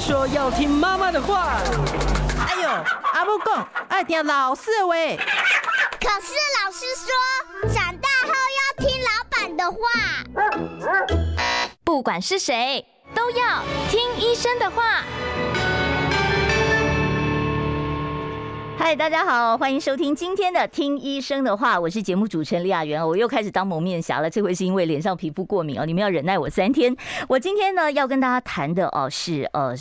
说要听妈妈的话。哎呦，阿母讲爱听老师的话。可是老师说，长大后要听老板的话。不管是谁，都要听医生的话。嗨，大家好，欢迎收听今天的《听医生的话》，我是节目主持人李雅媛。我又开始当蒙面侠了，这回是因为脸上皮肤过敏哦，你们要忍耐我三天。我今天呢要跟大家谈的哦是呃。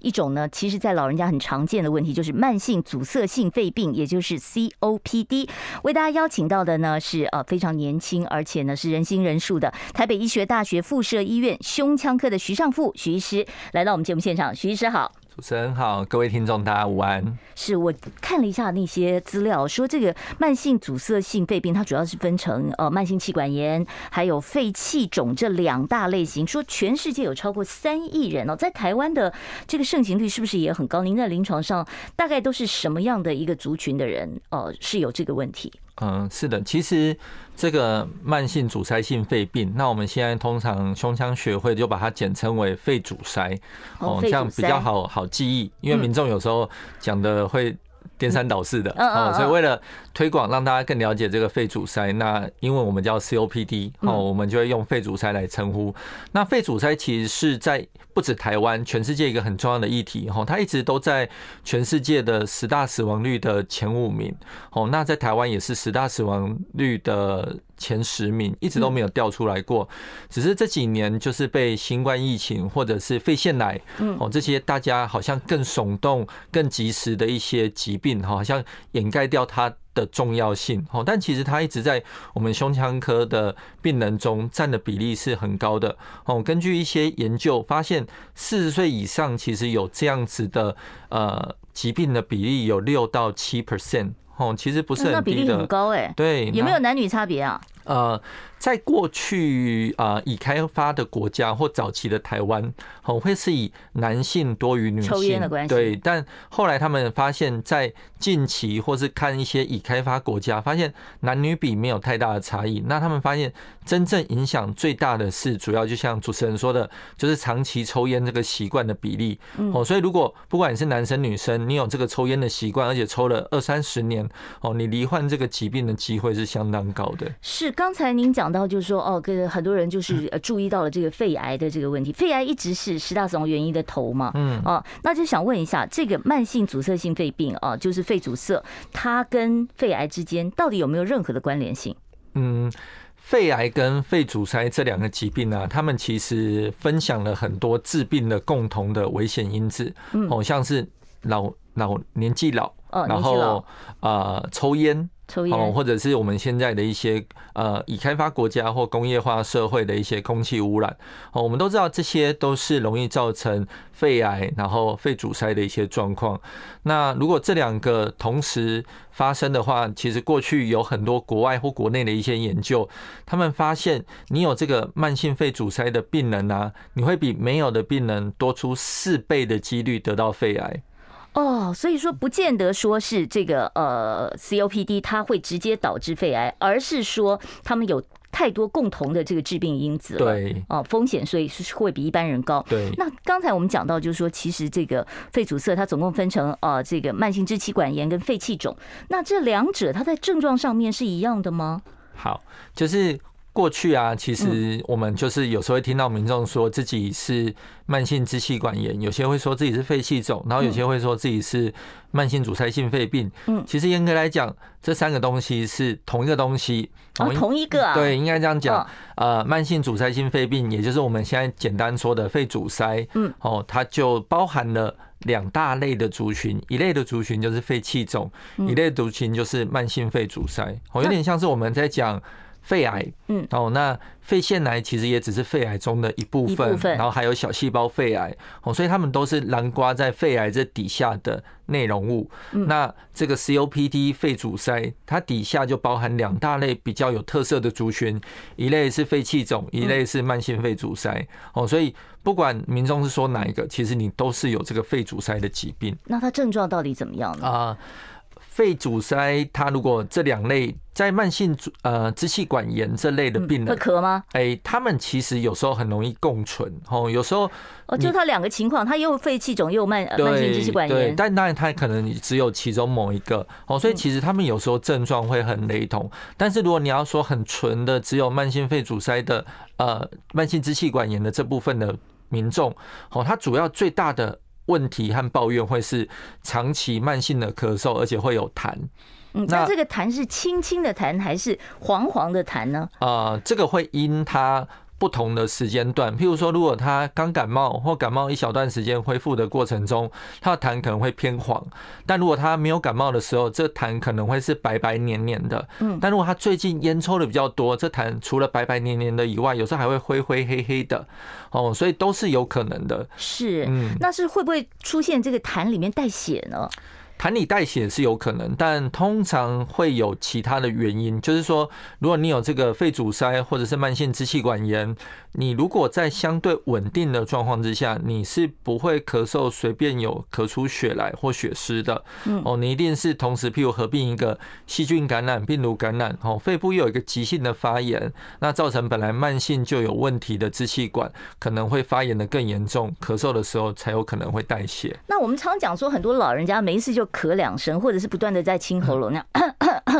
一种呢，其实，在老人家很常见的问题，就是慢性阻塞性肺病，也就是 COPD。为大家邀请到的呢是呃非常年轻，而且呢是仁心仁术的台北医学大学附设医院胸腔科的徐尚富徐医师来到我们节目现场。徐医师好。主持人好，各位听众大家午安。是我看了一下那些资料，说这个慢性阻塞性肺病，它主要是分成呃慢性气管炎，还有肺气肿这两大类型。说全世界有超过三亿人哦，在台湾的这个盛行率是不是也很高？您在临床上大概都是什么样的一个族群的人哦，是有这个问题？嗯，是的，其实这个慢性阻塞性肺病，那我们现在通常胸腔学会就把它简称为肺阻塞，哦，这样比较好好记忆，因为民众有时候讲的会颠三倒四的，哦，所以为了推广让大家更了解这个肺阻塞，那因为我们叫 COPD，哦，我们就会用肺阻塞来称呼。那肺阻塞其实是在不止台湾，全世界一个很重要的议题哦，它一直都在全世界的十大死亡率的前五名哦。那在台湾也是十大死亡率的前十名，一直都没有掉出来过。只是这几年就是被新冠疫情或者是肺腺癌哦这些大家好像更耸动、更及时的一些疾病哈，好像掩盖掉它的重要性哦，但其实它一直在我们胸腔科的病人中占的比例是很高的哦。根据一些研究发现，四十岁以上其实有这样子的呃疾病的比例有六到七 percent 哦，其实不是很低的，那比例很高哎。对，有没有男女差别啊？呃。在过去啊，已开发的国家或早期的台湾，哦，会是以男性多于女性，抽烟的关系。对，但后来他们发现，在近期或是看一些已开发国家，发现男女比没有太大的差异。那他们发现，真正影响最大的是，主要就像主持人说的，就是长期抽烟这个习惯的比例。哦，所以如果不管你是男生女生，你有这个抽烟的习惯，而且抽了二三十年，哦，你罹患这个疾病的机会是相当高的。是，刚才您讲。到就是说，哦，跟很多人就是呃注意到了这个肺癌的这个问题，肺癌一直是十大死亡原因的头嘛，嗯，哦，那就想问一下，这个慢性阻塞性肺病啊，就是肺阻塞，它跟肺癌之间到底有没有任何的关联性？嗯，肺癌跟肺阻塞这两个疾病呢，他们其实分享了很多治病的共同的危险因子，嗯，哦，像是老老年纪老，然后呃抽烟。哦，或者是我们现在的一些呃已开发国家或工业化社会的一些空气污染，哦，我们都知道这些都是容易造成肺癌，然后肺阻塞的一些状况。那如果这两个同时发生的话，其实过去有很多国外或国内的一些研究，他们发现你有这个慢性肺阻塞的病人啊，你会比没有的病人多出四倍的几率得到肺癌。哦，所以说不见得说是这个呃 COPD 它会直接导致肺癌，而是说他们有太多共同的这个致病因子了。对，哦，风险所以是会比一般人高。对，那刚才我们讲到就是说，其实这个肺阻塞它总共分成呃这个慢性支气管炎跟肺气肿，那这两者它在症状上面是一样的吗？好，就是。过去啊，其实我们就是有时候会听到民众说自己是慢性支气管炎，有些会说自己是肺气肿，然后有些会说自己是慢性阻塞性肺病。嗯，其实严格来讲，这三个东西是同一个东西。哦，同一个啊？对，应该这样讲。呃，慢性阻塞性肺病，也就是我们现在简单说的肺阻塞。嗯，哦，它就包含了两大类的族群，一类的族群就是肺气肿，一类的族群就是慢性肺阻塞。哦，有点像是我们在讲。肺癌，嗯，哦，那肺腺癌其实也只是肺癌中的一部分，然后还有小细胞肺癌，哦，所以他们都是囊括在肺癌这底下的内容物。那这个 COPD 肺阻塞，它底下就包含两大类比较有特色的族群，一类是肺气肿，一类是慢性肺阻塞。哦，所以不管民众是说哪一个，其实你都是有这个肺阻塞的疾病。那它症状到底怎么样呢？啊。肺阻塞，它如果这两类在慢性呃支气管炎这类的病人、嗯、会咳吗？哎、欸，他们其实有时候很容易共存哦。有时候哦，就他两个情况，他又肺气肿又慢慢性支气管炎，但当然他可能只有其中某一个哦，所以其实他们有时候症状会很雷同。但是如果你要说很纯的，只有慢性肺阻塞的呃慢性支气管炎的这部分的民众哦，他主要最大的。问题和抱怨会是长期慢性的咳嗽，而且会有痰。嗯，那这个痰是轻轻的痰还是黄黄的痰呢？呃，这个会因它。不同的时间段，譬如说，如果他刚感冒或感冒一小段时间恢复的过程中，他的痰可能会偏黄；但如果他没有感冒的时候，这痰可能会是白白黏黏的。嗯，但如果他最近烟抽的比较多，这痰除了白白黏黏的以外，有时候还会灰灰黑黑的。哦，所以都是有可能的。是，嗯，那是会不会出现这个痰里面带血呢？痰里带血是有可能，但通常会有其他的原因。就是说，如果你有这个肺阻塞或者是慢性支气管炎，你如果在相对稳定的状况之下，你是不会咳嗽随便有咳出血来或血丝的。哦，你一定是同时，譬如合并一个细菌感染、病毒感染，哦，肺部又有一个急性的发炎，那造成本来慢性就有问题的支气管可能会发炎的更严重，咳嗽的时候才有可能会带血。那我们常讲说，很多老人家没事就咳两声，或者是不断的在清喉咙那样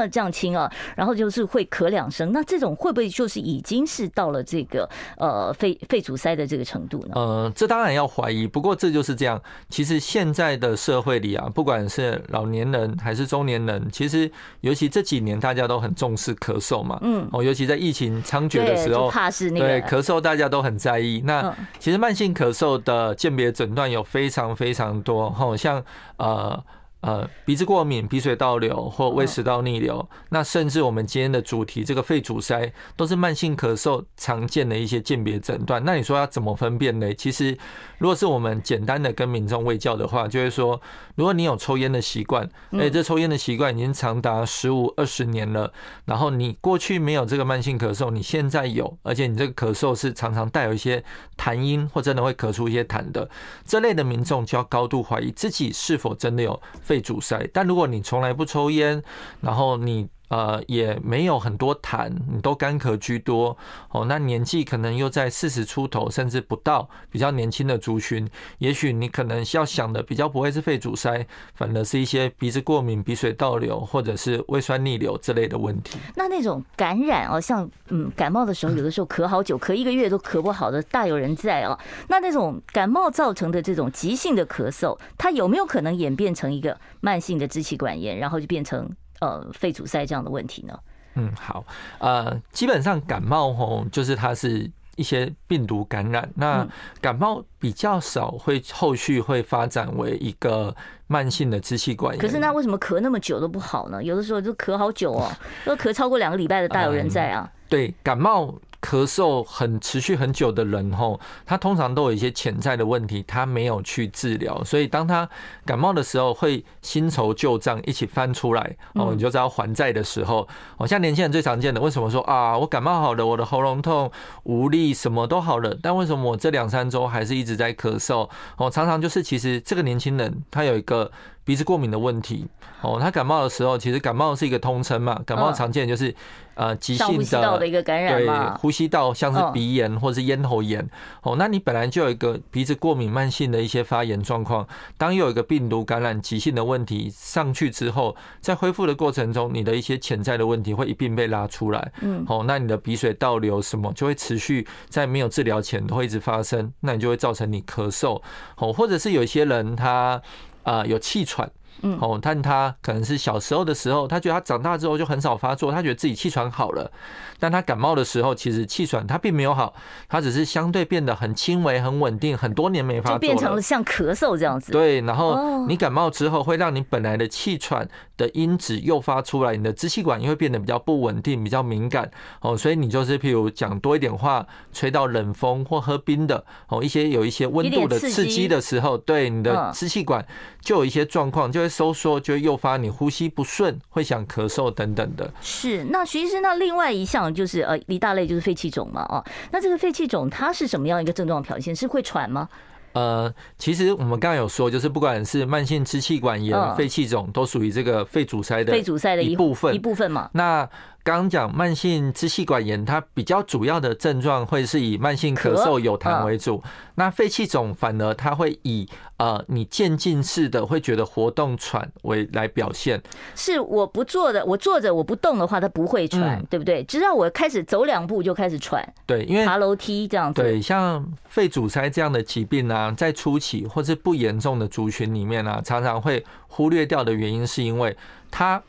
这样清啊，然后就是会咳两声。那这种会不会就是已经是到了这个呃肺肺阻塞的这个程度呢？呃，这当然要怀疑。不过这就是这样。其实现在的社会里啊，不管是老年人还是中年人，其实尤其这几年大家都很重视咳嗽嘛。嗯。哦，尤其在疫情猖獗的时候，怕是那个对咳嗽大家都很在意。那其实慢性咳嗽的鉴别诊断有非常非常多。哦，像呃。呃，鼻子过敏、鼻水倒流或胃食道逆流，那甚至我们今天的主题这个肺阻塞，都是慢性咳嗽常见的一些鉴别诊断。那你说要怎么分辨呢？其实，如果是我们简单的跟民众卫教的话，就会说，如果你有抽烟的习惯，哎，这抽烟的习惯已经长达十五二十年了，然后你过去没有这个慢性咳嗽，你现在有，而且你这个咳嗽是常常带有一些痰音或真的会咳出一些痰的，这类的民众就要高度怀疑自己是否真的有。被阻塞，但如果你从来不抽烟，然后你。呃，也没有很多痰，你都干咳居多哦。那年纪可能又在四十出头，甚至不到，比较年轻的族群，也许你可能要想的比较不会是肺阻塞，反而是一些鼻子过敏、鼻水倒流，或者是胃酸逆流这类的问题。那那种感染哦，像嗯感冒的时候，有的时候咳好久，咳一个月都咳不好的，大有人在哦。那那种感冒造成的这种急性的咳嗽，它有没有可能演变成一个慢性的支气管炎，然后就变成？呃，肺阻塞这样的问题呢？嗯，好，呃，基本上感冒吼，就是它是一些病毒感染。那感冒比较少会后续会发展为一个慢性的支气管炎。可是那为什么咳那么久都不好呢？有的时候就咳好久哦，都咳超过两个礼拜的大有人在啊。嗯，对，感冒。咳嗽很持续很久的人吼，他通常都有一些潜在的问题，他没有去治疗，所以当他感冒的时候，会新仇旧账一起翻出来哦，你就知道还债的时候。哦，像年轻人最常见的，为什么说啊，我感冒好了，我的喉咙痛无力，什么都好了，但为什么我这两三周还是一直在咳嗽？哦，常常就是其实这个年轻人他有一个。鼻子过敏的问题哦，他感冒的时候，其实感冒是一个通称嘛。感冒常见就是呃急性的一个感染，对，呼吸道像是鼻炎或者是咽喉炎哦。那你本来就有一个鼻子过敏慢性的一些发炎状况，当有一个病毒感染急性的问题上去之后，在恢复的过程中，你的一些潜在的问题会一并被拉出来。嗯，哦，那你的鼻水倒流什么就会持续在没有治疗前都会一直发生，那你就会造成你咳嗽哦，或者是有一些人他。啊，有气喘。嗯，哦，但他可能是小时候的时候，他觉得他长大之后就很少发作，他觉得自己气喘好了。但他感冒的时候，其实气喘他并没有好，他只是相对变得很轻微、很稳定，很多年没发作，就变成了像咳嗽这样子。对，然后你感冒之后，会让你本来的气喘的因子诱发出来，你的支气管也会变得比较不稳定、比较敏感。哦，所以你就是譬如讲多一点话，吹到冷风或喝冰的，哦，一些有一些温度的刺激的时候，对你的支气管就有一些状况，就会。收缩就会诱发你呼吸不顺，会想咳嗽等等的。是，那徐医生，那另外一项就是呃，一大类就是肺气肿嘛，哦，那这个肺气肿它是什么样一个症状表现？是会喘吗？呃，其实我们刚刚有说，就是不管是慢性支气管炎、肺气肿，都属于这个肺阻塞的肺阻塞的一部分一部分嘛。那刚刚讲慢性支气管炎，它比较主要的症状会是以慢性咳嗽、有痰为主。那肺气肿反而它会以呃你渐进式的会觉得活动喘为来表现。是我不坐的，我坐着我不动的话，它不会喘，对不对？直到我开始走两步就开始喘。对，因为爬楼梯这样子。对，像肺阻塞这样的疾病呢，在初期或是不严重的族群里面呢，常常会忽略掉的原因，是因为它。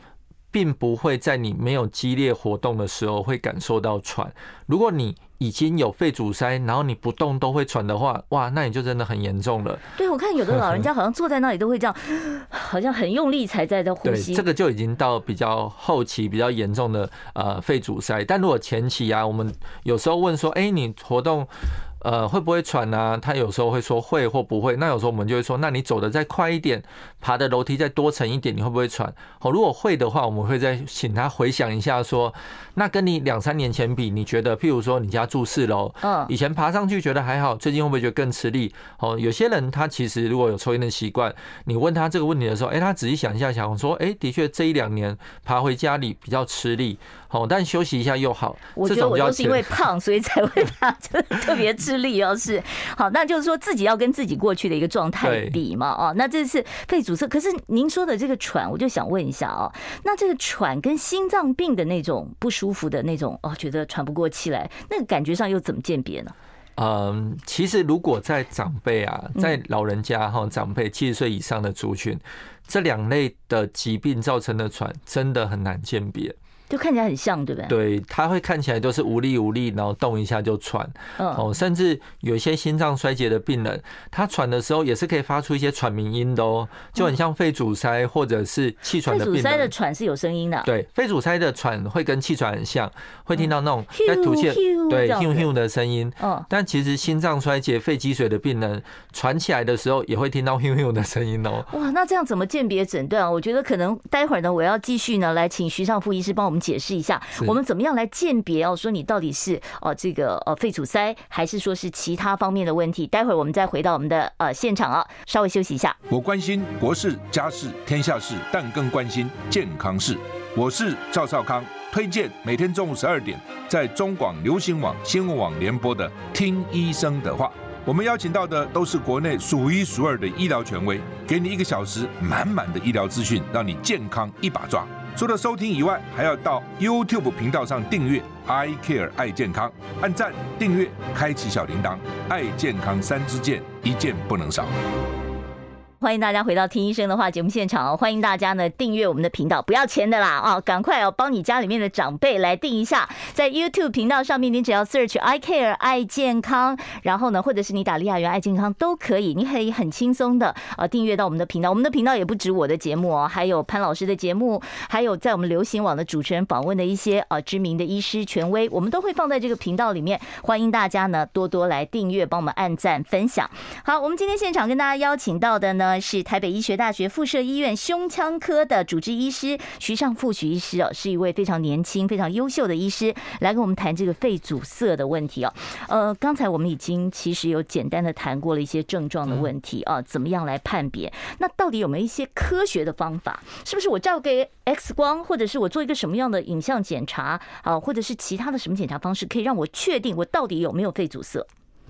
并不会在你没有激烈活动的时候会感受到喘。如果你已经有肺阻塞，然后你不动都会喘的话，哇，那你就真的很严重了。对，我看有的老人家好像坐在那里都会这样，好像很用力才在在呼吸。对，这个就已经到比较后期、比较严重的呃肺阻塞。但如果前期啊，我们有时候问说，哎，你活动。呃，会不会喘呢、啊？他有时候会说会或不会。那有时候我们就会说，那你走的再快一点，爬的楼梯再多层一点，你会不会喘？哦，如果会的话，我们会再请他回想一下，说，那跟你两三年前比，你觉得，譬如说你家住四楼，嗯，以前爬上去觉得还好，最近会不会觉得更吃力？哦，有些人他其实如果有抽烟的习惯，你问他这个问题的时候，哎，他仔细想一下，想说，哎，的确这一两年爬回家里比较吃力。哦，但休息一下又好。我觉得我就是因为胖，所以才会爬，特别吃力。要是好，那就是说自己要跟自己过去的一个状态比嘛。哦，那这是肺阻塞。可是您说的这个喘，我就想问一下哦，那这个喘跟心脏病的那种不舒服的那种哦，觉得喘不过气来，那个感觉上又怎么鉴别呢？嗯，其实如果在长辈啊，在老人家哈，长辈七十岁以上的族群，这两类的疾病造成的喘，真的很难鉴别。就看起来很像，对不对？对，他会看起来都是无力无力，然后动一下就喘。哦，甚至有一些心脏衰竭的病人，他喘的时候也是可以发出一些喘鸣音的哦，就很像肺阻塞或者是气喘的病人。肺阻塞的喘是有声音的。对，肺阻塞的喘会跟气喘很像，会听到那种在吐气，对，咻咻的声音。嗯。但其实心脏衰竭、肺积水的病人喘起来的时候，也会听到咻咻的声音哦。哇，那这样怎么鉴别诊断啊？我觉得可能待会儿呢，我要继续呢来请徐尚副医师帮我们。解释一下，我们怎么样来鉴别哦？说你到底是哦这个呃肺阻塞，还是说是其他方面的问题？待会儿我们再回到我们的呃现场啊，稍微休息一下。我关心国事、家事、天下事，但更关心健康事。我是赵少康，推荐每天中午十二点在中广流行网新闻网联播的《听医生的话》。我们邀请到的都是国内数一数二的医疗权威，给你一个小时满满的医疗资讯，让你健康一把抓。除了收听以外，还要到 YouTube 频道上订阅 I Care 爱健康，按赞、订阅、开启小铃铛，爱健康三支箭，一件不能少。欢迎大家回到听医生的话节目现场哦！欢迎大家呢订阅我们的频道，不要钱的啦啊！赶快哦，帮你家里面的长辈来订一下，在 YouTube 频道上面，你只要 search I Care 爱健康，然后呢，或者是你打李雅媛爱健康都可以，你可以很轻松的啊订阅到我们的频道。我们的频道也不止我的节目哦，还有潘老师的节目，还有在我们流行网的主持人访问的一些啊知名的医师权威，我们都会放在这个频道里面。欢迎大家呢多多来订阅，帮我们按赞分享。好，我们今天现场跟大家邀请到的呢。是台北医学大学附设医院胸腔科的主治医师徐尚富许医师哦，是一位非常年轻、非常优秀的医师，来跟我们谈这个肺阻塞的问题哦。呃，刚才我们已经其实有简单的谈过了一些症状的问题啊，怎么样来判别？那到底有没有一些科学的方法？是不是我照个 X 光，或者是我做一个什么样的影像检查啊，或者是其他的什么检查方式，可以让我确定我到底有没有肺阻塞？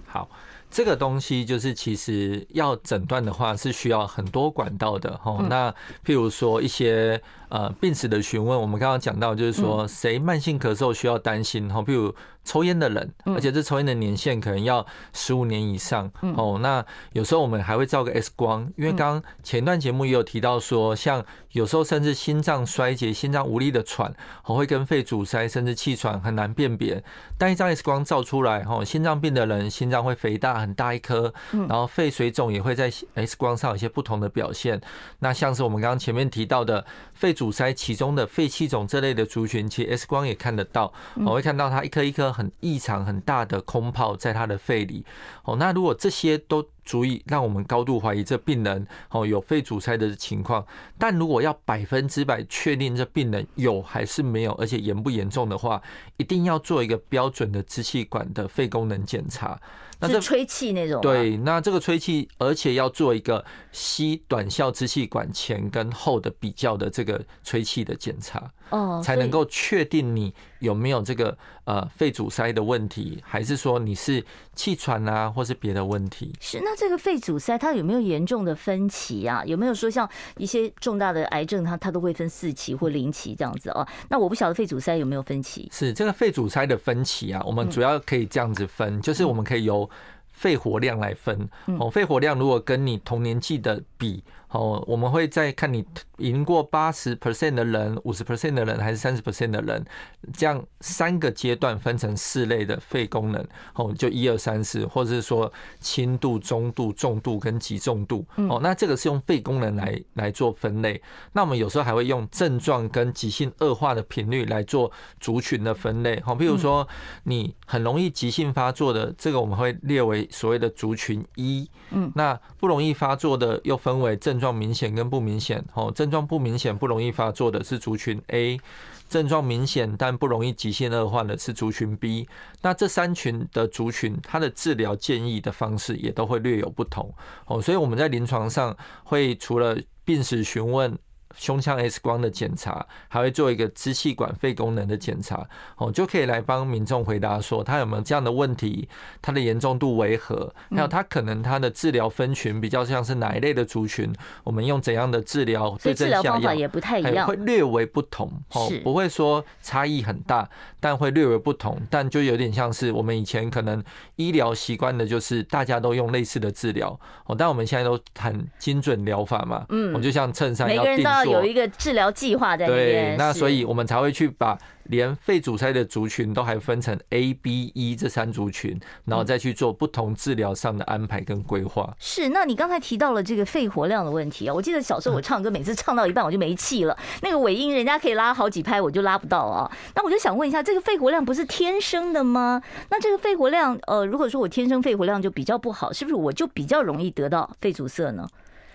好。这个东西就是，其实要诊断的话是需要很多管道的哈。那譬如说一些呃病史的询问，我们刚刚讲到，就是说谁慢性咳嗽需要担心哈，譬如。抽烟的人，而且这抽烟的年限可能要十五年以上哦。那有时候我们还会照个 X 光，因为刚刚前段节目也有提到说，像有时候甚至心脏衰竭、心脏无力的喘，哦，会跟肺阻塞甚至气喘很难辨别。但一张 X 光照出来，哦，心脏病的人心脏会肥大很大一颗，然后肺水肿也会在 X 光上有些不同的表现。那像是我们刚刚前面提到的肺阻塞其中的肺气肿这类的族群，其实 X 光也看得到，我会看到它一颗一颗。颗很异常很大的空泡在他的肺里。哦，那如果这些都足以让我们高度怀疑这病人哦有肺阻塞的情况，但如果要百分之百确定这病人有还是没有，而且严不严重的话，一定要做一个标准的支气管的肺功能检查。那这吹气那种？对，那这个吹气，而且要做一个吸短效支气管前跟后的比较的这个吹气的检查，哦，才能够确定你有没有这个呃肺阻塞的问题，还是说你是气喘啊，或是别的问题？是，那这个肺阻塞它有没有严重的分歧啊？有没有说像一些重大的癌症，它它都会分四期或零期这样子哦？那我不晓得肺阻塞有没有分期？是这个肺阻塞的分期啊，我们主要可以这样子分，就是我们可以由肺活量来分哦，肺活量如果跟你同年纪的比。哦，我们会再看你赢过八十 percent 的人、五十 percent 的人还是三十 percent 的人，这样三个阶段分成四类的肺功能。哦，就一二三四，或者是说轻度、中度、重度跟极重度。哦，那这个是用肺功能来来做分类。那我们有时候还会用症状跟急性恶化的频率来做族群的分类。好，比如说你很容易急性发作的，这个我们会列为所谓的族群一。嗯，那不容易发作的又分为症。症状明显跟不明显，哦，症症状不明显不容易发作的是族群 A，症状明显但不容易急性恶化的是族群 B。那这三群的族群，它的治疗建议的方式也都会略有不同，哦，所以我们在临床上会除了病史询问。胸腔 X 光的检查，还会做一个支气管肺功能的检查，哦，就可以来帮民众回答说他有没有这样的问题，他的严重度为何，还有他可能他的治疗分群比较像是哪一类的族群，我们用怎样的治疗对症下药，也不太一样，会略微不同，哦，不会说差异很大，但会略微不同，但就有点像是我们以前可能医疗习惯的就是大家都用类似的治疗，哦，但我们现在都很精准疗法嘛，嗯，我就像衬衫要定。有一个治疗计划在那边，对，那所以我们才会去把连肺阻塞的族群都还分成 A、B、E 这三族群，然后再去做不同治疗上的安排跟规划。是，那你刚才提到了这个肺活量的问题啊，我记得小时候我唱歌，每次唱到一半我就没气了，那个尾音人家可以拉好几拍，我就拉不到啊。那我就想问一下，这个肺活量不是天生的吗？那这个肺活量，呃，如果说我天生肺活量就比较不好，是不是我就比较容易得到肺阻塞呢？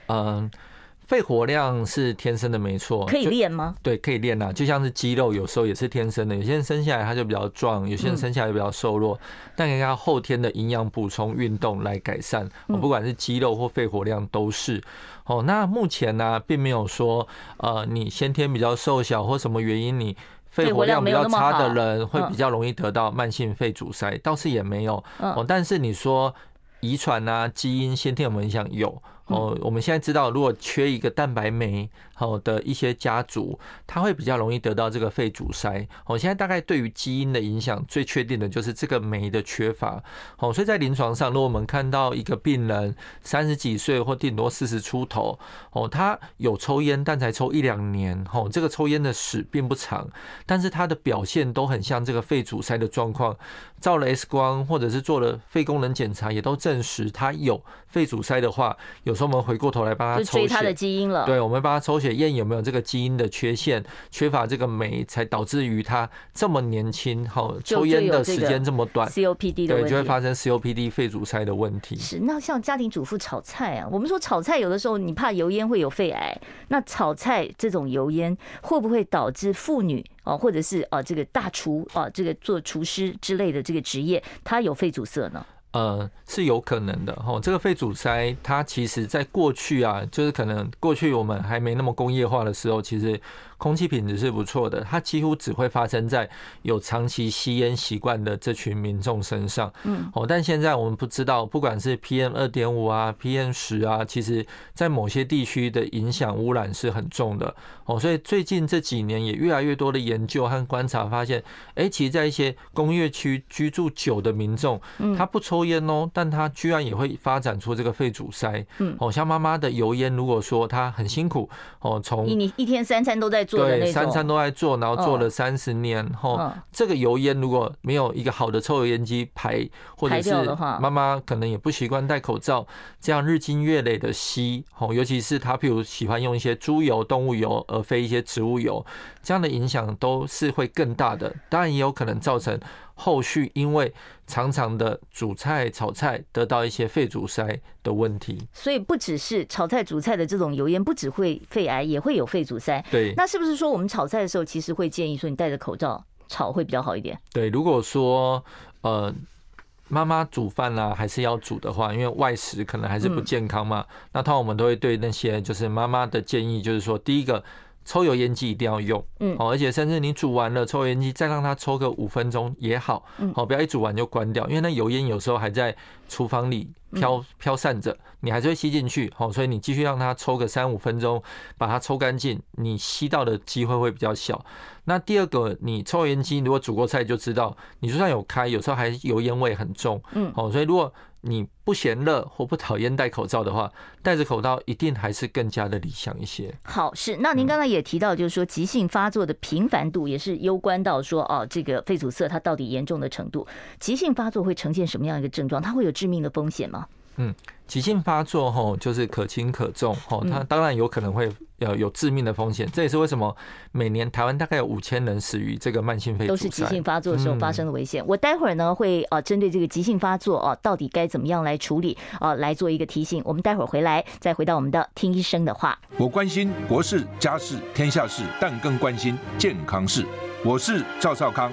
嗯。肺活量是天生的，没错。可以练吗？对，可以练呐。就像是肌肉，有时候也是天生的。有些人生下来他就比较壮，有些人生下来就比较瘦弱，但人家后天的营养补充、运动来改善。哦，不管是肌肉或肺活量都是。哦，那目前呢，并没有说，呃，你先天比较瘦小或什么原因，你肺活量比较差的人会比较容易得到慢性肺阻塞，倒是也没有。哦，但是你说遗传啊、基因、先天有没有影响？有。哦，我们现在知道，如果缺一个蛋白酶，好的一些家族，他会比较容易得到这个肺阻塞。我现在大概对于基因的影响，最确定的就是这个酶的缺乏。哦，所以在临床上，如果我们看到一个病人三十几岁或顶多四十出头，哦，他有抽烟，但才抽一两年，哦，这个抽烟的史并不长，但是他的表现都很像这个肺阻塞的状况。照了 X 光或者是做了肺功能检查，也都证实他有肺阻塞的话，有时候我们回过头来帮他抽血，他的基因了。对，我们帮他抽血验有没有这个基因的缺陷，缺乏这个酶，才导致于他这么年轻，好抽烟的时间这么短，COPD 的问题，对，就会发生 COPD 肺阻塞的问题。是，那像家庭主妇炒菜啊，我们说炒菜有的时候你怕油烟会有肺癌，那炒菜这种油烟会不会导致妇女？哦，或者是啊，这个大厨啊，这个做厨师之类的这个职业，他有肺阻塞呢？呃，是有可能的。吼，这个肺阻塞，它其实在过去啊，就是可能过去我们还没那么工业化的时候，其实。空气品质是不错的，它几乎只会发生在有长期吸烟习惯的这群民众身上。嗯，哦，但现在我们不知道，不管是 PM 二点五啊、PM 十啊，其实在某些地区的影响污染是很重的。哦，所以最近这几年也越来越多的研究和观察发现，哎，其实，在一些工业区居住久的民众，他不抽烟哦，但他居然也会发展出这个肺阻塞。嗯，哦，像妈妈的油烟，如果说她很辛苦，哦，从你一天三餐都在。对，三餐都在做，然后做了三十年后，这个油烟如果没有一个好的抽油烟机排，或者是妈妈可能也不习惯戴口罩，这样日积月累的吸，哦，尤其是他譬如喜欢用一些猪油、动物油，而非一些植物油，这样的影响都是会更大的。当然也有可能造成后续因为常常的煮菜、炒菜得到一些肺阻塞的问题。所以不只是炒菜、煮菜的这种油烟，不只会肺癌，也会有肺阻塞。对，那是不是说我们炒菜的时候，其实会建议说你戴着口罩炒会比较好一点？对，如果说呃。妈妈煮饭啦，还是要煮的话，因为外食可能还是不健康嘛。那通常我们都会对那些就是妈妈的建议，就是说，第一个。抽油烟机一定要用，嗯，而且甚至你煮完了抽油烟机，再让它抽个五分钟也好，好，不要一煮完就关掉，因为那油烟有时候还在厨房里飘飘散着，你还是会吸进去，好，所以你继续让它抽个三五分钟，把它抽干净，你吸到的机会会比较小。那第二个，你抽油烟机如果煮过菜就知道，你就算有开，有时候还油烟味很重，嗯，好，所以如果你不嫌热或不讨厌戴口罩的话，戴着口罩一定还是更加的理想一些。好，是那您刚才也提到，就是说急性发作的频繁度也是攸关到说哦，这个肺阻塞它到底严重的程度。急性发作会呈现什么样一个症状？它会有致命的风险吗？嗯，急性发作吼，就是可轻可重吼，它当然有可能会呃有致命的风险。这也是为什么每年台湾大概有五千人死于这个慢性肺都是急性发作的时候发生的危险。我待会儿呢会啊针对这个急性发作啊，到底该怎么样来处理啊，来做一个提醒。我们待会儿回来再回到我们的听医生的话。我关心国事、家事、天下事，但更关心健康事。我是赵少康。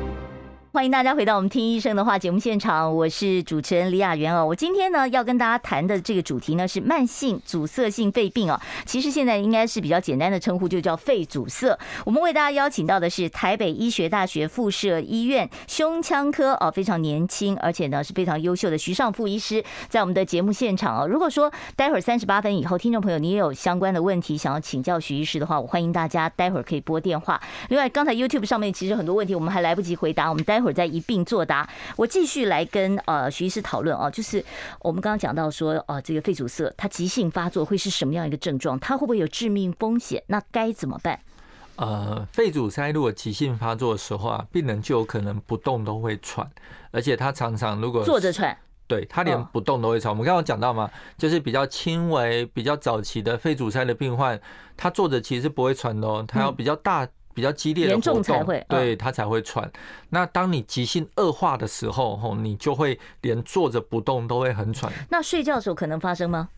欢迎大家回到我们听医生的话节目现场，我是主持人李雅媛哦。我今天呢要跟大家谈的这个主题呢是慢性阻塞性肺病哦。其实现在应该是比较简单的称呼，就叫肺阻塞。我们为大家邀请到的是台北医学大学附设医院胸腔科哦，非常年轻而且呢是非常优秀的徐尚富医师，在我们的节目现场哦。如果说待会儿三十八分以后，听众朋友你也有相关的问题想要请教徐医师的话，我欢迎大家待会儿可以拨电话。另外，刚才 YouTube 上面其实很多问题我们还来不及回答，我们待。会儿再一并作答。我继续来跟呃徐医师讨论啊，就是我们刚刚讲到说，呃，这个肺阻塞它急性发作会是什么样一个症状？它会不会有致命风险？那该怎么办？呃，肺阻塞如果急性发作的时候啊，病人就有可能不动都会喘，而且他常常如果坐着喘，对他连不动都会喘。我们刚刚讲到嘛，就是比较轻微、比较早期的肺阻塞的病患，他坐着其实不会喘的哦，他要比较大。比较激烈的活动，才会对他才会喘。那当你急性恶化的时候，吼，你就会连坐着不动都会很喘。那睡觉的时候可能发生吗？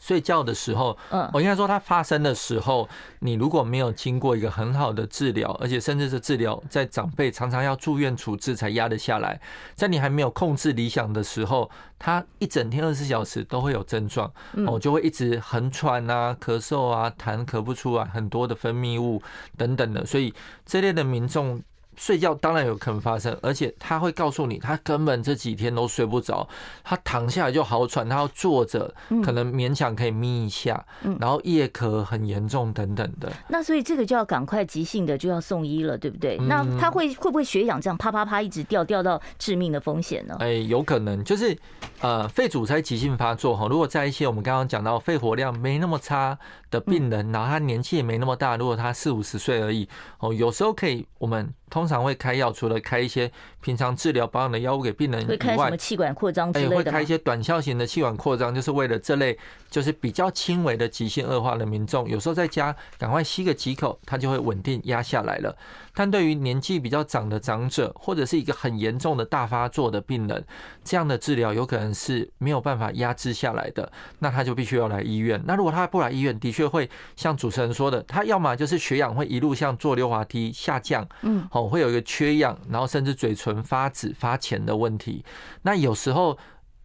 睡觉的时候，嗯，我应该说它发生的时候，你如果没有经过一个很好的治疗，而且甚至是治疗在长辈常常要住院处置才压得下来，在你还没有控制理想的时候，他一整天二十四小时都会有症状，哦，就会一直横喘啊、咳嗽啊、痰咳不出来，很多的分泌物等等的，所以这类的民众。睡觉当然有可能发生，而且他会告诉你，他根本这几天都睡不着，他躺下来就好喘，他要坐着，可能勉强可以眯一下，然后夜咳很严重等等的。那所以这个就要赶快急性的就要送医了，对不对？那他会会不会血氧这样啪啪啪一直掉掉到致命的风险呢？哎，有可能，就是呃肺阻塞急性发作哈，如果在一些我们刚刚讲到肺活量没那么差的病人，然后他年纪也没那么大，如果他四五十岁而已哦，有时候可以我们。通常会开药，除了开一些平常治疗保养的药物给病人以外，会开什么气管扩张之类的？会开一些短效型的气管扩张，就是为了这类就是比较轻微的急性恶化的民众，有时候在家赶快吸个几口，它就会稳定压下来了。但对于年纪比较长的长者，或者是一个很严重的大发作的病人，这样的治疗有可能是没有办法压制下来的，那他就必须要来医院。那如果他不来医院，的确会像主持人说的，他要么就是血氧会一路像坐溜滑梯下降，嗯，哦，会有一个缺氧，然后甚至嘴唇发紫发浅的问题。那有时候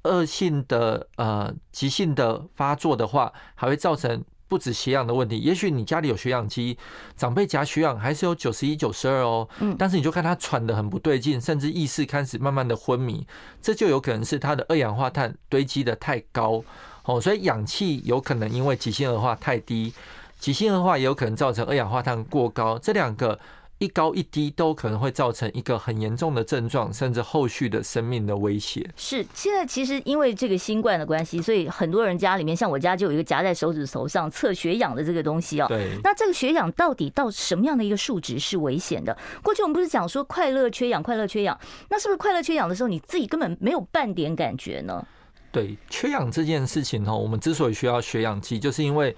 恶性的呃急性的发作的话，还会造成。不止血氧的问题，也许你家里有血氧机，长辈夹血氧还是有九十一、九十二哦。嗯，但是你就看他喘得很不对劲，甚至意识开始慢慢的昏迷，这就有可能是他的二氧化碳堆积的太高哦。所以氧气有可能因为急性恶化太低，急性恶化也有可能造成二氧化碳过高，这两个一高一低都可能会造成一个很严重的症状，甚至后续的生命的威胁。是，现在其实因为这个新冠的关系，所以很多人家里面，像我家就有一个夹在手指头上测血氧的这个东西哦。对。那这个血氧到底到什么样的一个数值是危险的？过去我们不是讲说快乐缺氧，快乐缺氧，那是不是快乐缺氧的时候，你自己根本没有半点感觉呢？对，缺氧这件事情哦，我们之所以需要血氧机，就是因为。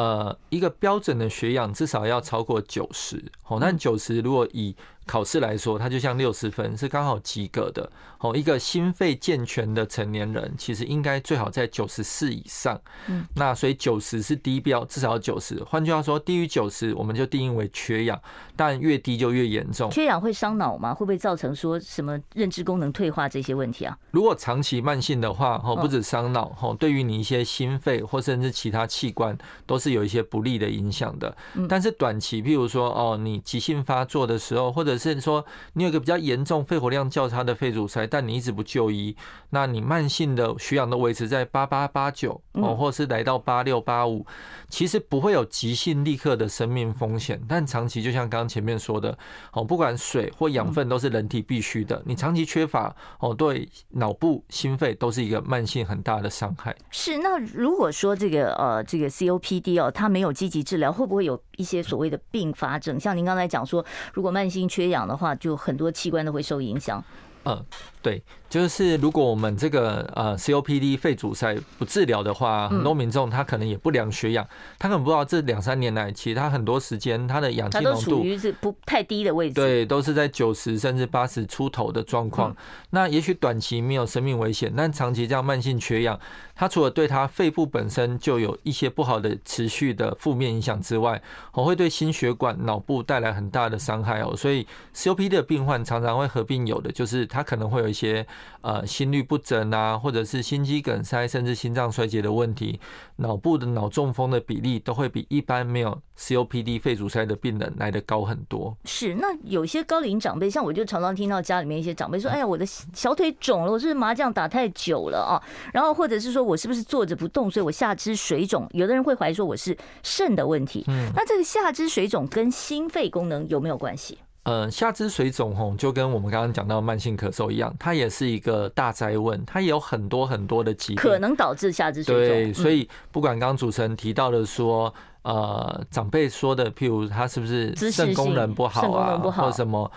呃，一个标准的血氧至少要超过九十，哦，那九十如果以考试来说，它就像六十分，是刚好及格的。哦，一个心肺健全的成年人，其实应该最好在九十四以上。嗯，那所以九十是低标，至少九十。换句话说，低于九十，我们就定义为缺氧，但越低就越严重。缺氧会伤脑吗？会不会造成说什么认知功能退化这些问题啊？如果长期慢性的话，哦，不止伤脑，哦，对于你一些心肺或甚至其他器官，都是有一些不利的影响的。但是短期，譬如说，哦，你急性发作的时候，或者是说你有个比较严重肺活量较差的肺阻塞，但你一直不就医，那你慢性的血氧都维持在八八八九哦，或是来到八六八五，其实不会有急性立刻的生命风险。但长期就像刚刚前面说的哦，不管水或养分都是人体必须的，你长期缺乏哦，对脑部、心肺都是一个慢性很大的伤害。是，那如果说这个呃这个 COPD 哦，它没有积极治疗，会不会有一些所谓的并发症？像您刚才讲说，如果慢性缺缺氧的话，就很多器官都会受影响。嗯，对。就是如果我们这个呃 COPD 肺阻塞不治疗的话，很多民众他可能也不量血氧，他可能不知道这两三年来，其实他很多时间他的氧气浓度是不太低的位置，对，都是在九十甚至八十出头的状况。那也许短期没有生命危险，但长期这样慢性缺氧，它除了对他肺部本身就有一些不好的持续的负面影响之外，我会对心血管、脑部带来很大的伤害哦。所以 COPD 的病患常常会合并有的就是他可能会有一些。呃，心律不整啊，或者是心肌梗塞，甚至心脏衰竭的问题，脑部的脑中风的比例都会比一般没有 COPD 肺阻塞的病人来的高很多。是，那有些高龄长辈，像我就常常听到家里面一些长辈说：“哎呀，我的小腿肿了，我是麻将打太久了啊？”然后或者是说我是不是坐着不动，所以我下肢水肿？有的人会怀疑说我是肾的问题。嗯，那这个下肢水肿跟心肺功能有没有关系？呃，下肢水肿吼，就跟我们刚刚讲到慢性咳嗽一样，它也是一个大灾问，它也有很多很多的疾病可能导致下肢水肿。对，所以不管刚刚主持人提到的说，呃，长辈说的，譬如他是不是肾功能不好啊，或者什么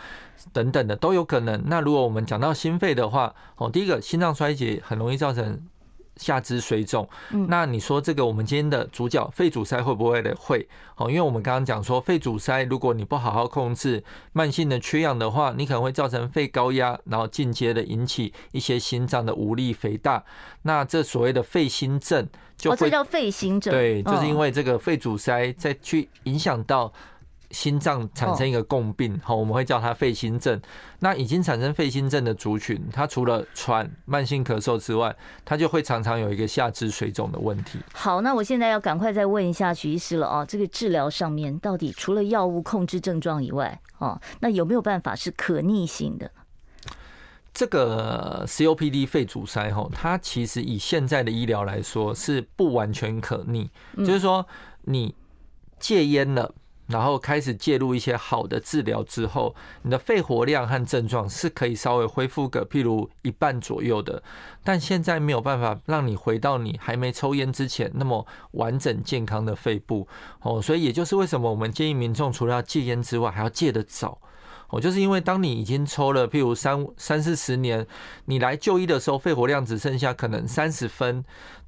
等等的都有可能。那如果我们讲到心肺的话，哦，第一个心脏衰竭很容易造成。下肢水肿，那你说这个我们今天的主角肺阻塞会不会的？会哦，因为我们刚刚讲说肺阻塞，如果你不好好控制，慢性的缺氧的话，你可能会造成肺高压，然后间接的引起一些心脏的无力肥大。那这所谓的肺心症就会，哦，这叫肺心症，对，就是因为这个肺阻塞再去影响到。心脏产生一个共病，好，我们会叫它肺心症。那已经产生肺心症的族群，它除了喘、慢性咳嗽之外，它就会常常有一个下肢水肿的问题。好，那我现在要赶快再问一下许医师了啊，这个治疗上面到底除了药物控制症状以外，哦，那有没有办法是可逆性的？这个 COPD 肺阻塞哈，它其实以现在的医疗来说是不完全可逆，就是说你戒烟了。然后开始介入一些好的治疗之后，你的肺活量和症状是可以稍微恢复个，譬如一半左右的。但现在没有办法让你回到你还没抽烟之前那么完整健康的肺部哦，所以也就是为什么我们建议民众除了要戒烟之外，还要戒得早。哦，就是因为当你已经抽了，譬如三三四十年，你来就医的时候，肺活量只剩下可能三十分，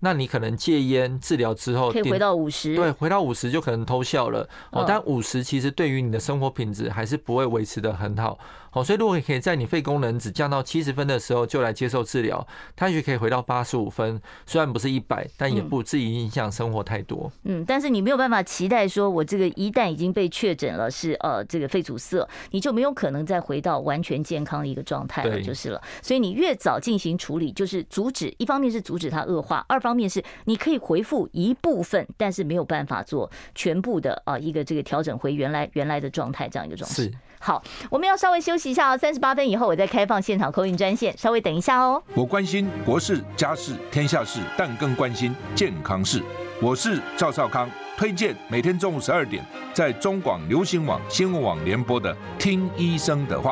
那你可能戒烟治疗之后，可以回到五十，对，回到五十就可能偷笑了。哦，但五十其实对于你的生活品质还是不会维持的很好。哦，所以如果你可以在你肺功能只降到七十分的时候就来接受治疗，它也许可以回到八十五分，虽然不是一百，但也不至于影响生活太多。嗯，但是你没有办法期待说，我这个一旦已经被确诊了是呃这个肺阻塞，你就没有可能再回到完全健康的一个状态了，就是了。所以你越早进行处理，就是阻止，一方面是阻止它恶化，二方面是你可以回复一部分，但是没有办法做全部的啊一个这个调整回原来原来的状态这样一个状态。是。好，我们要稍微休息一下哦，三十八分以后我再开放现场 call in 专线，稍微等一下哦。我关心国事、家事、天下事，但更关心健康事。我是赵少康。推荐每天中午十二点在中广流行网、新闻网联播的《听医生的话》。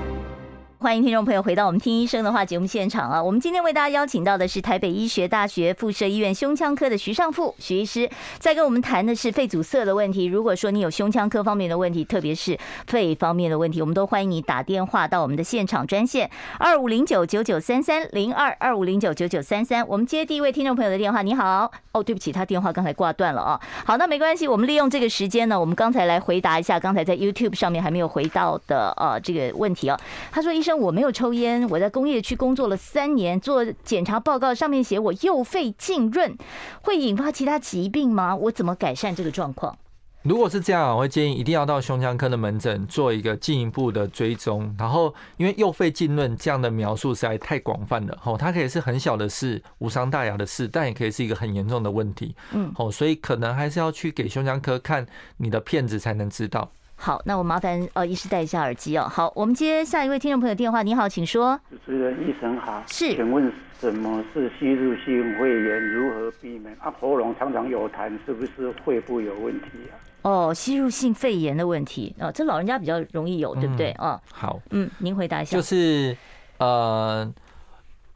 欢迎听众朋友回到我们听医生的话节目现场啊！我们今天为大家邀请到的是台北医学大学附设医院胸腔科的徐尚富徐医师，在跟我们谈的是肺阻塞的问题。如果说你有胸腔科方面的问题，特别是肺方面的问题，我们都欢迎你打电话到我们的现场专线二五零九九九三三零二二五零九九九三三。我们接第一位听众朋友的电话。你好，哦，对不起，他电话刚才挂断了啊。好，那没关系，我们利用这个时间呢，我们刚才来回答一下刚才在 YouTube 上面还没有回到的呃这个问题啊。他说，医生。我没有抽烟，我在工业区工作了三年，做检查报告上面写我右肺浸润，会引发其他疾病吗？我怎么改善这个状况？如果是这样，我会建议一定要到胸腔科的门诊做一个进一步的追踪。然后，因为右肺浸润这样的描述实在太广泛了，吼，它可以是很小的事，无伤大雅的事，但也可以是一个很严重的问题，嗯，吼，所以可能还是要去给胸腔科看你的片子才能知道。好，那我麻烦呃，医师戴一下耳机哦。好，我们接下一位听众朋友电话。你好，请说。主持人，医生好。是，请问什么是吸入性肺炎？如何避免？啊，喉咙常常有痰，是不是肺部有问题啊？哦，吸入性肺炎的问题哦，这老人家比较容易有，对不对？嗯、哦，好，嗯，您回答一下。就是呃。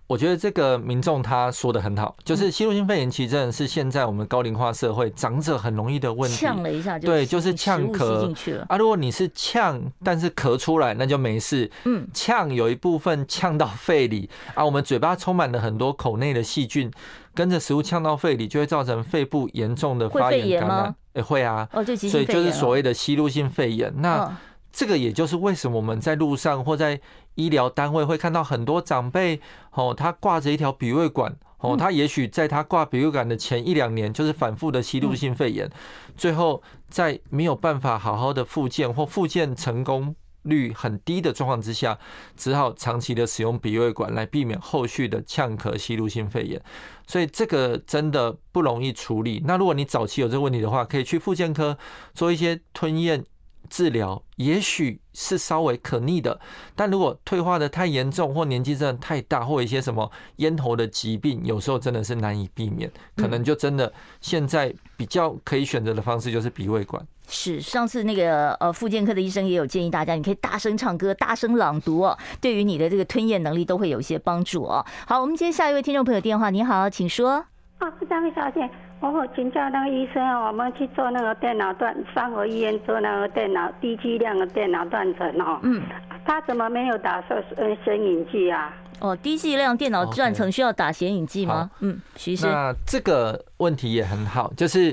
我觉得这个民众他说的很好，就是吸入性肺炎其实真的是现在我们高龄化社会长者很容易的问题。呛了一下就对，就是呛咳啊。如果你是呛，但是咳出来那就没事。嗯，呛有一部分呛到肺里啊，我们嘴巴充满了很多口内的细菌，跟着食物呛到肺里，就会造成肺部严重的发炎感染。哎，会啊。哦，所以就是所谓的吸入性肺炎。那这个也就是为什么我们在路上或在医疗单位会看到很多长辈，哦，他挂着一条鼻胃管，哦，他也许在他挂鼻胃管的前一两年就是反复的吸入性肺炎，最后在没有办法好好的复健或复健成功率很低的状况之下，只好长期的使用鼻胃管来避免后续的呛咳吸入性肺炎，所以这个真的不容易处理。那如果你早期有这个问题的话，可以去复健科做一些吞咽。治疗也许是稍微可逆的，但如果退化的太严重，或年纪真的太大，或一些什么咽喉的疾病，有时候真的是难以避免，可能就真的现在比较可以选择的方式就是鼻胃管。是，上次那个呃，复健科的医生也有建议大家，你可以大声唱歌、大声朗读哦，对于你的这个吞咽能力都会有一些帮助哦。好，我们接下一位听众朋友电话，你好，请说。啊，是张小姐。我请教那个医生，我们去做那个电脑断，三和医院做那个电脑低剂量的电脑断层哦。嗯。他怎么没有打摄呃显影剂啊？哦，低剂量电脑断层需要打显影剂吗？Okay. 嗯，徐医师。那这个问题也很好，就是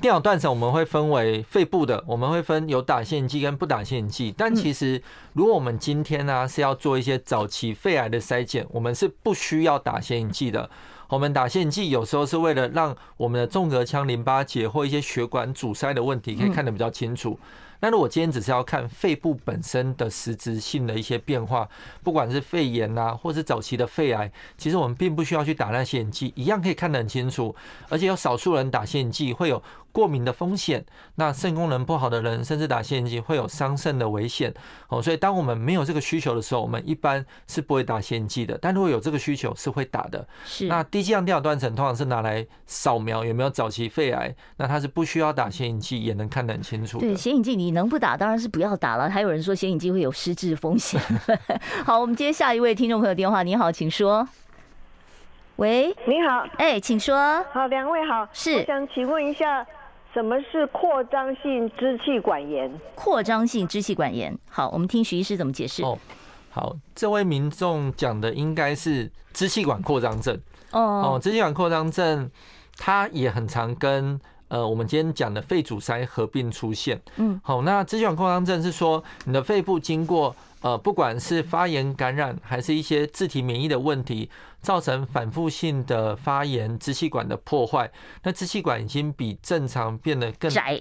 电脑断层我们会分为肺部的，我们会分有打显影剂跟不打显影剂。但其实如果我们今天呢、啊、是要做一些早期肺癌的筛检，我们是不需要打显影剂的。我们打显影剂有时候是为了让我们的纵隔腔淋巴结或一些血管阻塞的问题可以看得比较清楚。那如果今天只是要看肺部本身的实质性的一些变化，不管是肺炎啊，或是早期的肺癌，其实我们并不需要去打那显影剂，一样可以看得很清楚。而且有少数人打显影剂会有过敏的风险，那肾功能不好的人甚至打显影剂会有伤肾的危险。哦，所以当我们没有这个需求的时候，我们一般是不会打显影剂的。但如果有这个需求，是会打的。是。那低剂量电脑断层通常是拿来扫描有没有早期肺癌，那它是不需要打显影剂也能看得很清楚。对，显影剂你。能不打当然是不要打了。还有人说显影剂会有失智风险。好，我们接下一位听众朋友电话。你好，请说。喂，你好，哎、欸，请说。好，两位好，是。我想请问一下，什么是扩张性支气管炎？扩张性支气管炎。好，我们听徐医师怎么解释。哦，好，这位民众讲的应该是支气管扩张症。哦哦，支气管扩张症，它也很常跟。呃，我们今天讲的肺阻塞合并出现，嗯，好，那支气管扩张症是说你的肺部经过呃，不管是发炎感染，还是一些自体免疫的问题，造成反复性的发炎，支气管的破坏，那支气管已经比正常变得更窄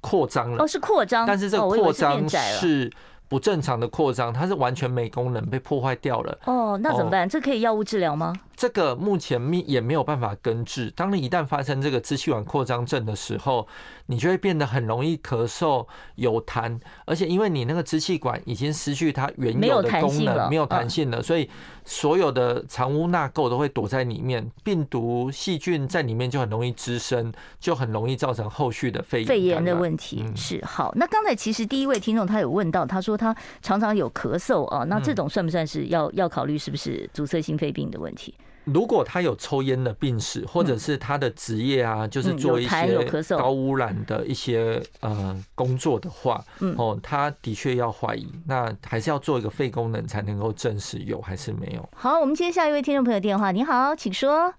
扩张了，哦，是扩张，但是这个扩张是不正常的扩张，它是完全没功能，被破坏掉了。哦，那怎么办？这可以药物治疗吗？这个目前也没有办法根治。当你一旦发生这个支气管扩张症的时候，你就会变得很容易咳嗽、有痰，而且因为你那个支气管已经失去它原有的功能，没有弹性了，所以所有的藏污纳垢都会躲在里面，病毒、细菌在里面就很容易滋生，就很容易造成后续的肺炎。肺炎的问题是好。那刚才其实第一位听众他有问到，他说他常常有咳嗽啊，那这种算不算是要要考虑是不是阻塞性肺病的问题？如果他有抽烟的病史，或者是他的职业啊，就是做一些高污染的一些呃工作的话，哦，他的确要怀疑，那还是要做一个肺功能才能够证实有还是没有。好，我们接下一位听众朋友电话，你好，请说。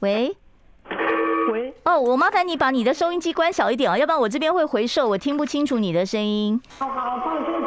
喂，喂，哦，我麻烦你把你的收音机关小一点啊，要不然我这边会回授，我听不清楚你的声音。好好，抱歉抱歉。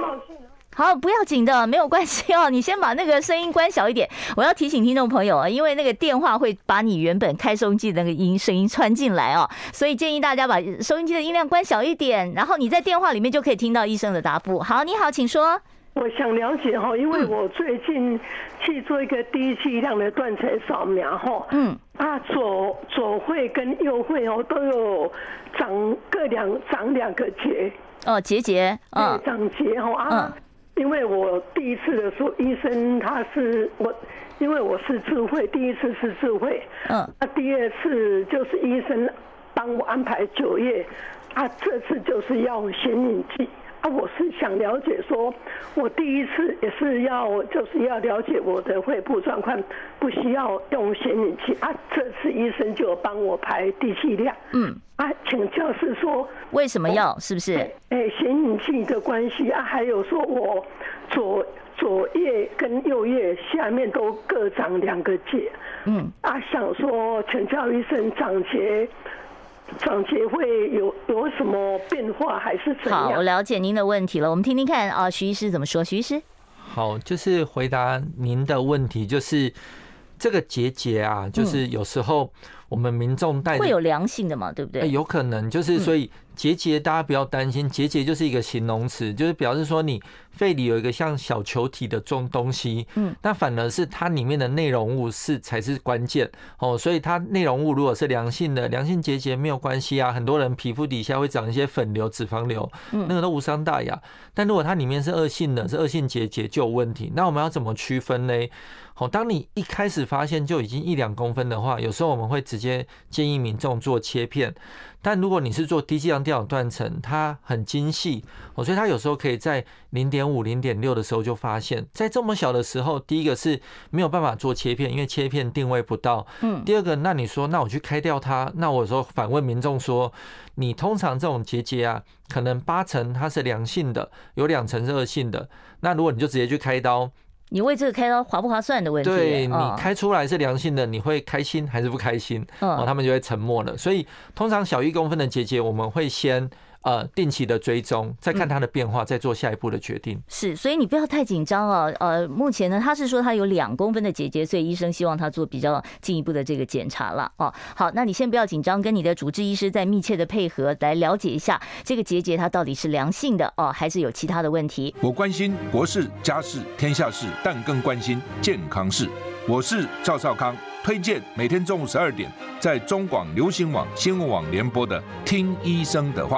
好，不要紧的，没有关系哦。你先把那个声音关小一点。我要提醒听众朋友啊，因为那个电话会把你原本开收音机的那个音声音穿进来哦，所以建议大家把收音机的音量关小一点，然后你在电话里面就可以听到医生的答复。好，你好，请说。我想了解哈，因为我最近去做一个低剂量的断层扫描哈，嗯，啊左左肺跟右肺哦都有长各两长两个结哦结节，嗯，长结哈啊。因为我第一次的时候，医生他是我，因为我是智慧，第一次是智慧，嗯，那第二次就是医生帮我安排九月，啊，这次就是要显影剂。啊，我是想了解说，我第一次也是要，就是要了解我的肺部状况，不需要用显影剂啊。这次医生就帮我排低剂量，嗯，啊，请教是说为什么要？是不是？哎，显影剂的关系啊，还有说我左左叶跟右叶下面都各长两个结，嗯，啊，想说请教医生长结。长期会有有什么变化，还是怎样？好，我了解您的问题了。我们听听看啊，徐医师怎么说？徐医师，好，就是回答您的问题，就是这个结节啊，就是有时候我们民众带会有良性的嘛，对不对？有可能，就是所以。结节，大家不要担心，结节就是一个形容词，就是表示说你肺里有一个像小球体的这种东西，嗯，那反而是它里面的内容物是才是关键哦，所以它内容物如果是良性的，良性结节没有关系啊，很多人皮肤底下会长一些粉瘤、脂肪瘤，嗯，那个都无伤大雅，但如果它里面是恶性的，是恶性结节就有问题，那我们要怎么区分呢？好，当你一开始发现就已经一两公分的话，有时候我们会直接建议民众做切片。但如果你是做低剂量电脑断层，它很精细，所以它有时候可以在零点五、零点六的时候就发现，在这么小的时候，第一个是没有办法做切片，因为切片定位不到。嗯。第二个，那你说，那我去开掉它，那我说反问民众说，你通常这种结节啊，可能八成它是良性的，有两成是恶性的，那如果你就直接去开刀。你为这个开刀划不划算的问题？对，你开出来是良性的，你会开心还是不开心？哦，他们就会沉默了。所以通常小一公分的结节，我们会先。呃，定期的追踪，再看它的变化，再做下一步的决定。是，所以你不要太紧张啊。呃，目前呢，他是说他有两公分的结节，所以医生希望他做比较进一步的这个检查了。哦，好，那你先不要紧张，跟你的主治医师再密切的配合，来了解一下这个结节它到底是良性的哦，还是有其他的问题。我关心国事、家事、天下事，但更关心健康事。我是赵少康，推荐每天中午十二点在中广流行网、新闻网联播的《听医生的话》。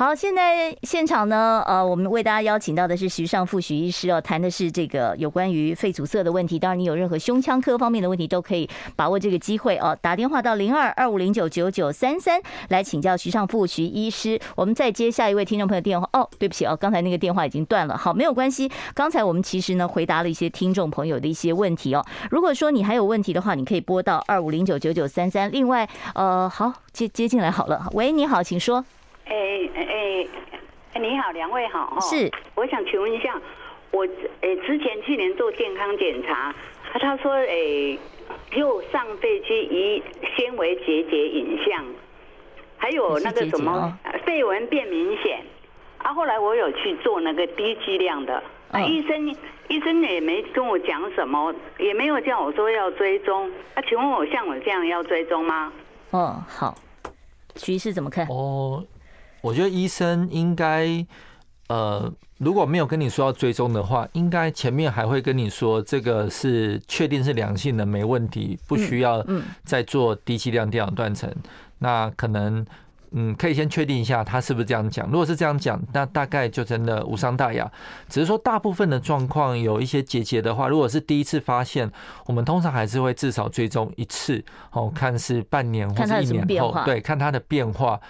好，现在现场呢，呃，我们为大家邀请到的是徐尚富徐医师哦，谈的是这个有关于肺阻塞的问题。当然，你有任何胸腔科方面的问题，都可以把握这个机会哦，打电话到零二二五零九九九三三来请教徐尚富徐医师。我们再接下一位听众朋友电话。哦，对不起哦，刚才那个电话已经断了。好，没有关系。刚才我们其实呢回答了一些听众朋友的一些问题哦。如果说你还有问题的话，你可以拨到二五零九九九三三。另外，呃，好，接接进来好了。喂，你好，请说。哎哎哎，你好，两位好哦。是，我想请问一下，我哎之前去年做健康检查，他说哎右上肺区一纤维结节影像，还有那个什么肺纹变明显，啊后来我有去做那个低剂量的，啊，医生医生也没跟我讲什么，也没有叫我说要追踪。啊，请问我像我这样要追踪吗？嗯，好，徐医师怎么看？哦，我觉得医生应该，呃，如果没有跟你说要追踪的话，应该前面还会跟你说这个是确定是良性的，没问题，不需要再做低剂量电脑断层。那可能。嗯，可以先确定一下他是不是这样讲。如果是这样讲，那大概就真的无伤大雅。只是说大部分的状况有一些结节的话，如果是第一次发现，我们通常还是会至少追踪一次，哦，看是半年或者一年后，对，看它的变化。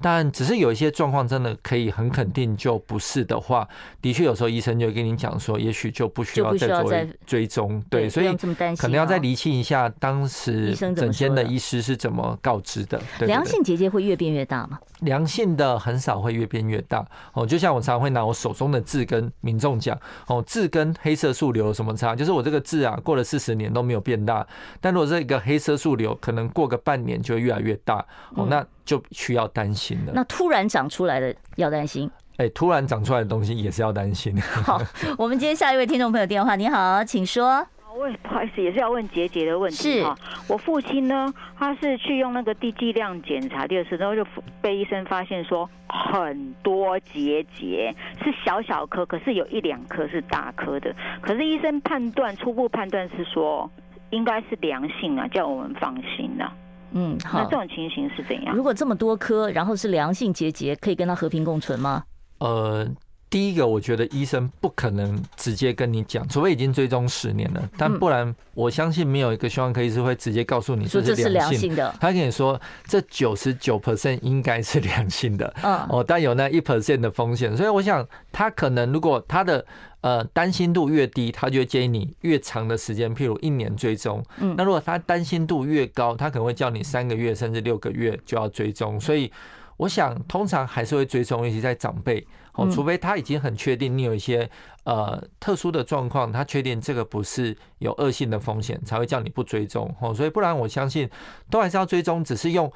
但只是有一些状况真的可以很肯定就不是的话，的确有时候医生就会跟你讲说，也许就不需要再做追踪，对，所以可能要再厘清一下当时诊间的医师是怎么告知的。良性结节会越变越大吗？良性的很少会越变越大哦，就像我常常会拿我手中的痣跟民众讲哦，痣跟黑色素瘤有什么差？就是我这个痣啊，过了四十年都没有变大，但如果这个黑色素瘤可能过个半年就会越来越大哦，那。就需要担心了。那突然长出来的要担心。哎，突然长出来的东西也是要担心。好，我们接下一位听众朋友电话。你好，请说。问，不好意思，也是要问结节的问题。是，我父亲呢，他是去用那个低剂量检查第二次，然后就被医生发现说很多结节，是小小颗，可是有一两颗是大颗的。可是医生判断初步判断是说应该是良性啊，叫我们放心啊。嗯，好。那这种情形是怎样？如果这么多颗，然后是良性结节，可以跟它和平共存吗？呃，第一个，我觉得医生不可能直接跟你讲，除非已经追踪十年了，但不然，我相信没有一个胸腔科医师会直接告诉你说这是良性的。他跟你说这九十九 percent 应该是良性的，嗯，哦，但有那一 percent 的风险，所以我想他可能如果他的。呃，担心度越低，他就会建议你越长的时间，譬如一年追踪。嗯，那如果他担心度越高，他可能会叫你三个月甚至六个月就要追踪。所以，我想通常还是会追踪，尤其在长辈哦，除非他已经很确定你有一些呃特殊的状况，他确定这个不是有恶性的风险，才会叫你不追踪哦。所以，不然我相信都还是要追踪，只是用。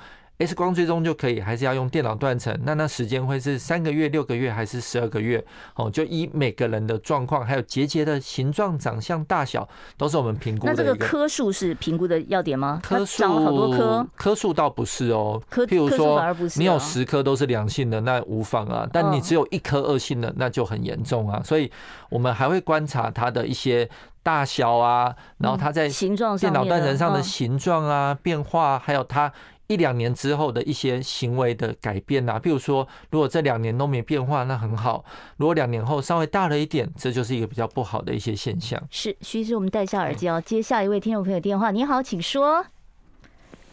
X 光追踪就可以，还是要用电脑断层？那那时间会是三个月、六个月还是十二个月？哦，就依每个人的状况，还有结节的形状、长相、大小，都是我们评估的。那这个颗数是评估的要点吗？颗数好多颗，颗数倒不是哦。譬如说，你有十颗都是良性的，那无妨啊。但你只有一颗恶性的，那就很严重啊。所以我们还会观察它的一些大小啊，然后它在形状、电脑断层上的形状啊、变化，还有它。一两年之后的一些行为的改变呐，比如说，如果这两年都没变化，那很好；如果两年后稍微大了一点，这就是一个比较不好的一些现象。是，徐医师，我们戴下耳机哦，接下一位听众朋友电话。你好，请说。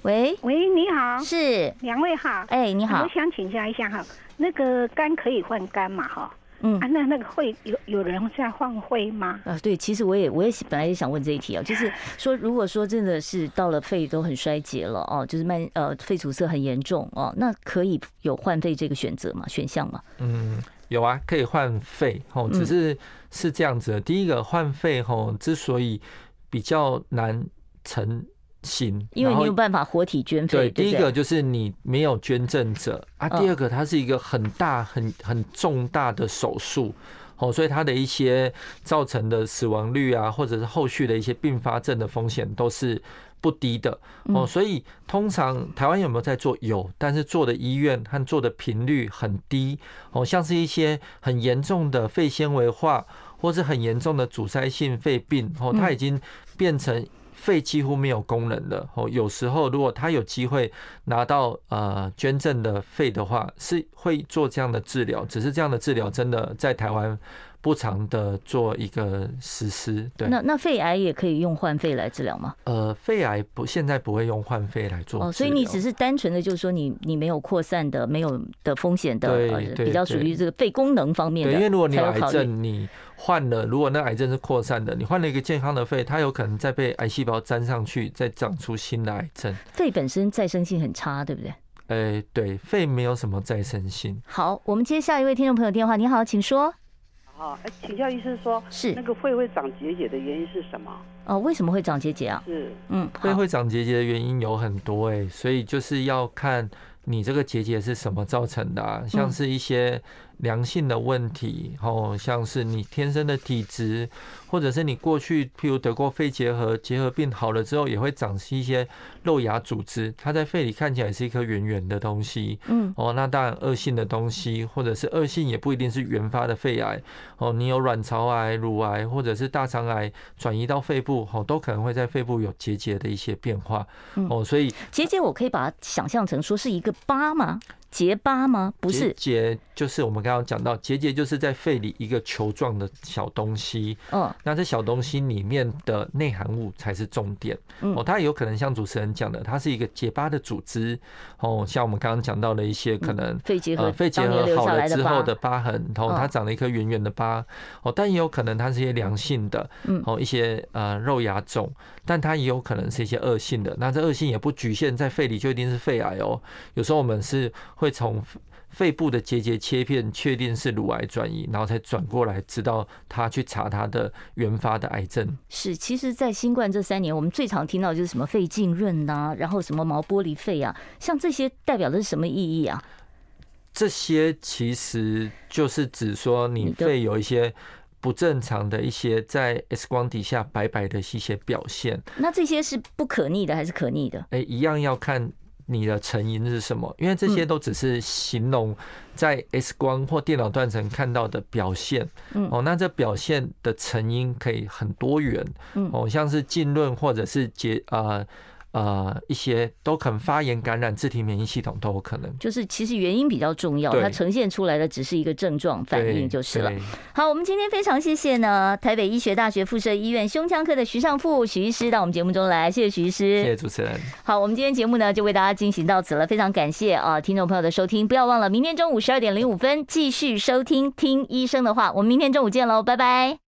喂喂，你好，是两位好。哎，你好，我想请教一下哈，那个肝可以换肝嘛？哈。嗯啊，那那个会有有人在换肺吗？啊，对，其实我也我也本来也想问这一题啊，就是 说，如果说真的是到了肺都很衰竭了哦，就是慢呃肺阻塞很严重哦，那可以有换肺这个选择吗？选项吗？嗯，有啊，可以换肺哦，只是是这样子的。第一个换肺哦，之所以比较难成。行，因为你有办法活体捐肺。对，第一个就是你没有捐赠者啊，第二个它是一个很大、很很重大的手术哦，所以它的一些造成的死亡率啊，或者是后续的一些并发症的风险都是不低的哦。所以通常台湾有没有在做？有，但是做的医院和做的频率很低哦。像是一些很严重的肺纤维化，或是很严重的阻塞性肺病哦，它已经变成。肺几乎没有功能的哦，有时候如果他有机会拿到呃捐赠的肺的话，是会做这样的治疗，只是这样的治疗真的在台湾。不常的做一个实施，对。那那肺癌也可以用换肺来治疗吗？呃，肺癌不现在不会用换肺来做哦，所以你只是单纯的就是说你你没有扩散的、没有的风险的，对，比较属于这个肺功能方面的。对，因为如果你有癌症，你换了，如果那癌症是扩散的，你换了一个健康的肺，它有可能再被癌细胞粘上去，再长出新的癌症。肺本身再生性很差，对不对？哎，对，肺没有什么再生性。好，我们接下一位听众朋友电话，你好，请说。啊，请教医生说，是。那个肺会长结节的原因是什么？哦，为什么会长结节啊？是，嗯，肺会长结节的原因有很多哎，所以就是要看你这个结节是什么造成的啊，像是一些良性的问题，哦，像是你天生的体质，或者是你过去譬如得过肺结核，结核病好了之后也会长出一些肉芽组织，它在肺里看起来是一颗圆圆的东西，嗯，哦，那当然恶性的东西，或者是恶性也不一定是原发的肺癌，哦，你有卵巢癌、乳癌或者是大肠癌转移到肺部，哦，都可能会在肺部有结节的一些变化，哦，所以结节我可以把它想象成说是一个疤吗？结疤吗？不是，结就是我们刚刚讲到结节，就是在肺里一个球状的小东西。嗯，那这小东西里面的内涵物才是重点。哦，它也有可能像主持人讲的，它是一个结疤的组织。哦，像我们刚刚讲到的一些可能肺结核，肺结核好了之后的疤痕，然后它长了一颗圆圆的疤。哦，但也有可能它是一些良性的，哦，一些呃肉芽肿，但它也有可能是一些恶性的。那这恶性也不局限在肺里，就一定是肺癌哦。有时候我们是。会从肺部的结节切片确定是乳癌转移，然后才转过来知道他去查他的原发的癌症。是，其实，在新冠这三年，我们最常听到就是什么肺浸润呐，然后什么毛玻璃肺啊，像这些代表的是什么意义啊？这些其实就是指说你肺有一些不正常的一些在 X 光底下白白的一些表现。那这些是不可逆的还是可逆的？哎，一样要看。你的成因是什么？因为这些都只是形容在 X 光或电脑断层看到的表现。哦，那这表现的成因可以很多元。哦，像是浸润或者是结啊。呃，一些都可能发炎、感染、自体免疫系统都有可能。就是其实原因比较重要，它呈现出来的只是一个症状反应就是了。好，我们今天非常谢谢呢，台北医学大学附设医院胸腔科的徐尚富徐医师到我们节目中来，谢谢徐医师，谢谢主持人。好，我们今天节目呢就为大家进行到此了，非常感谢啊，听众朋友的收听，不要忘了明天中午十二点零五分继续收听听医生的话，我们明天中午见喽，拜拜。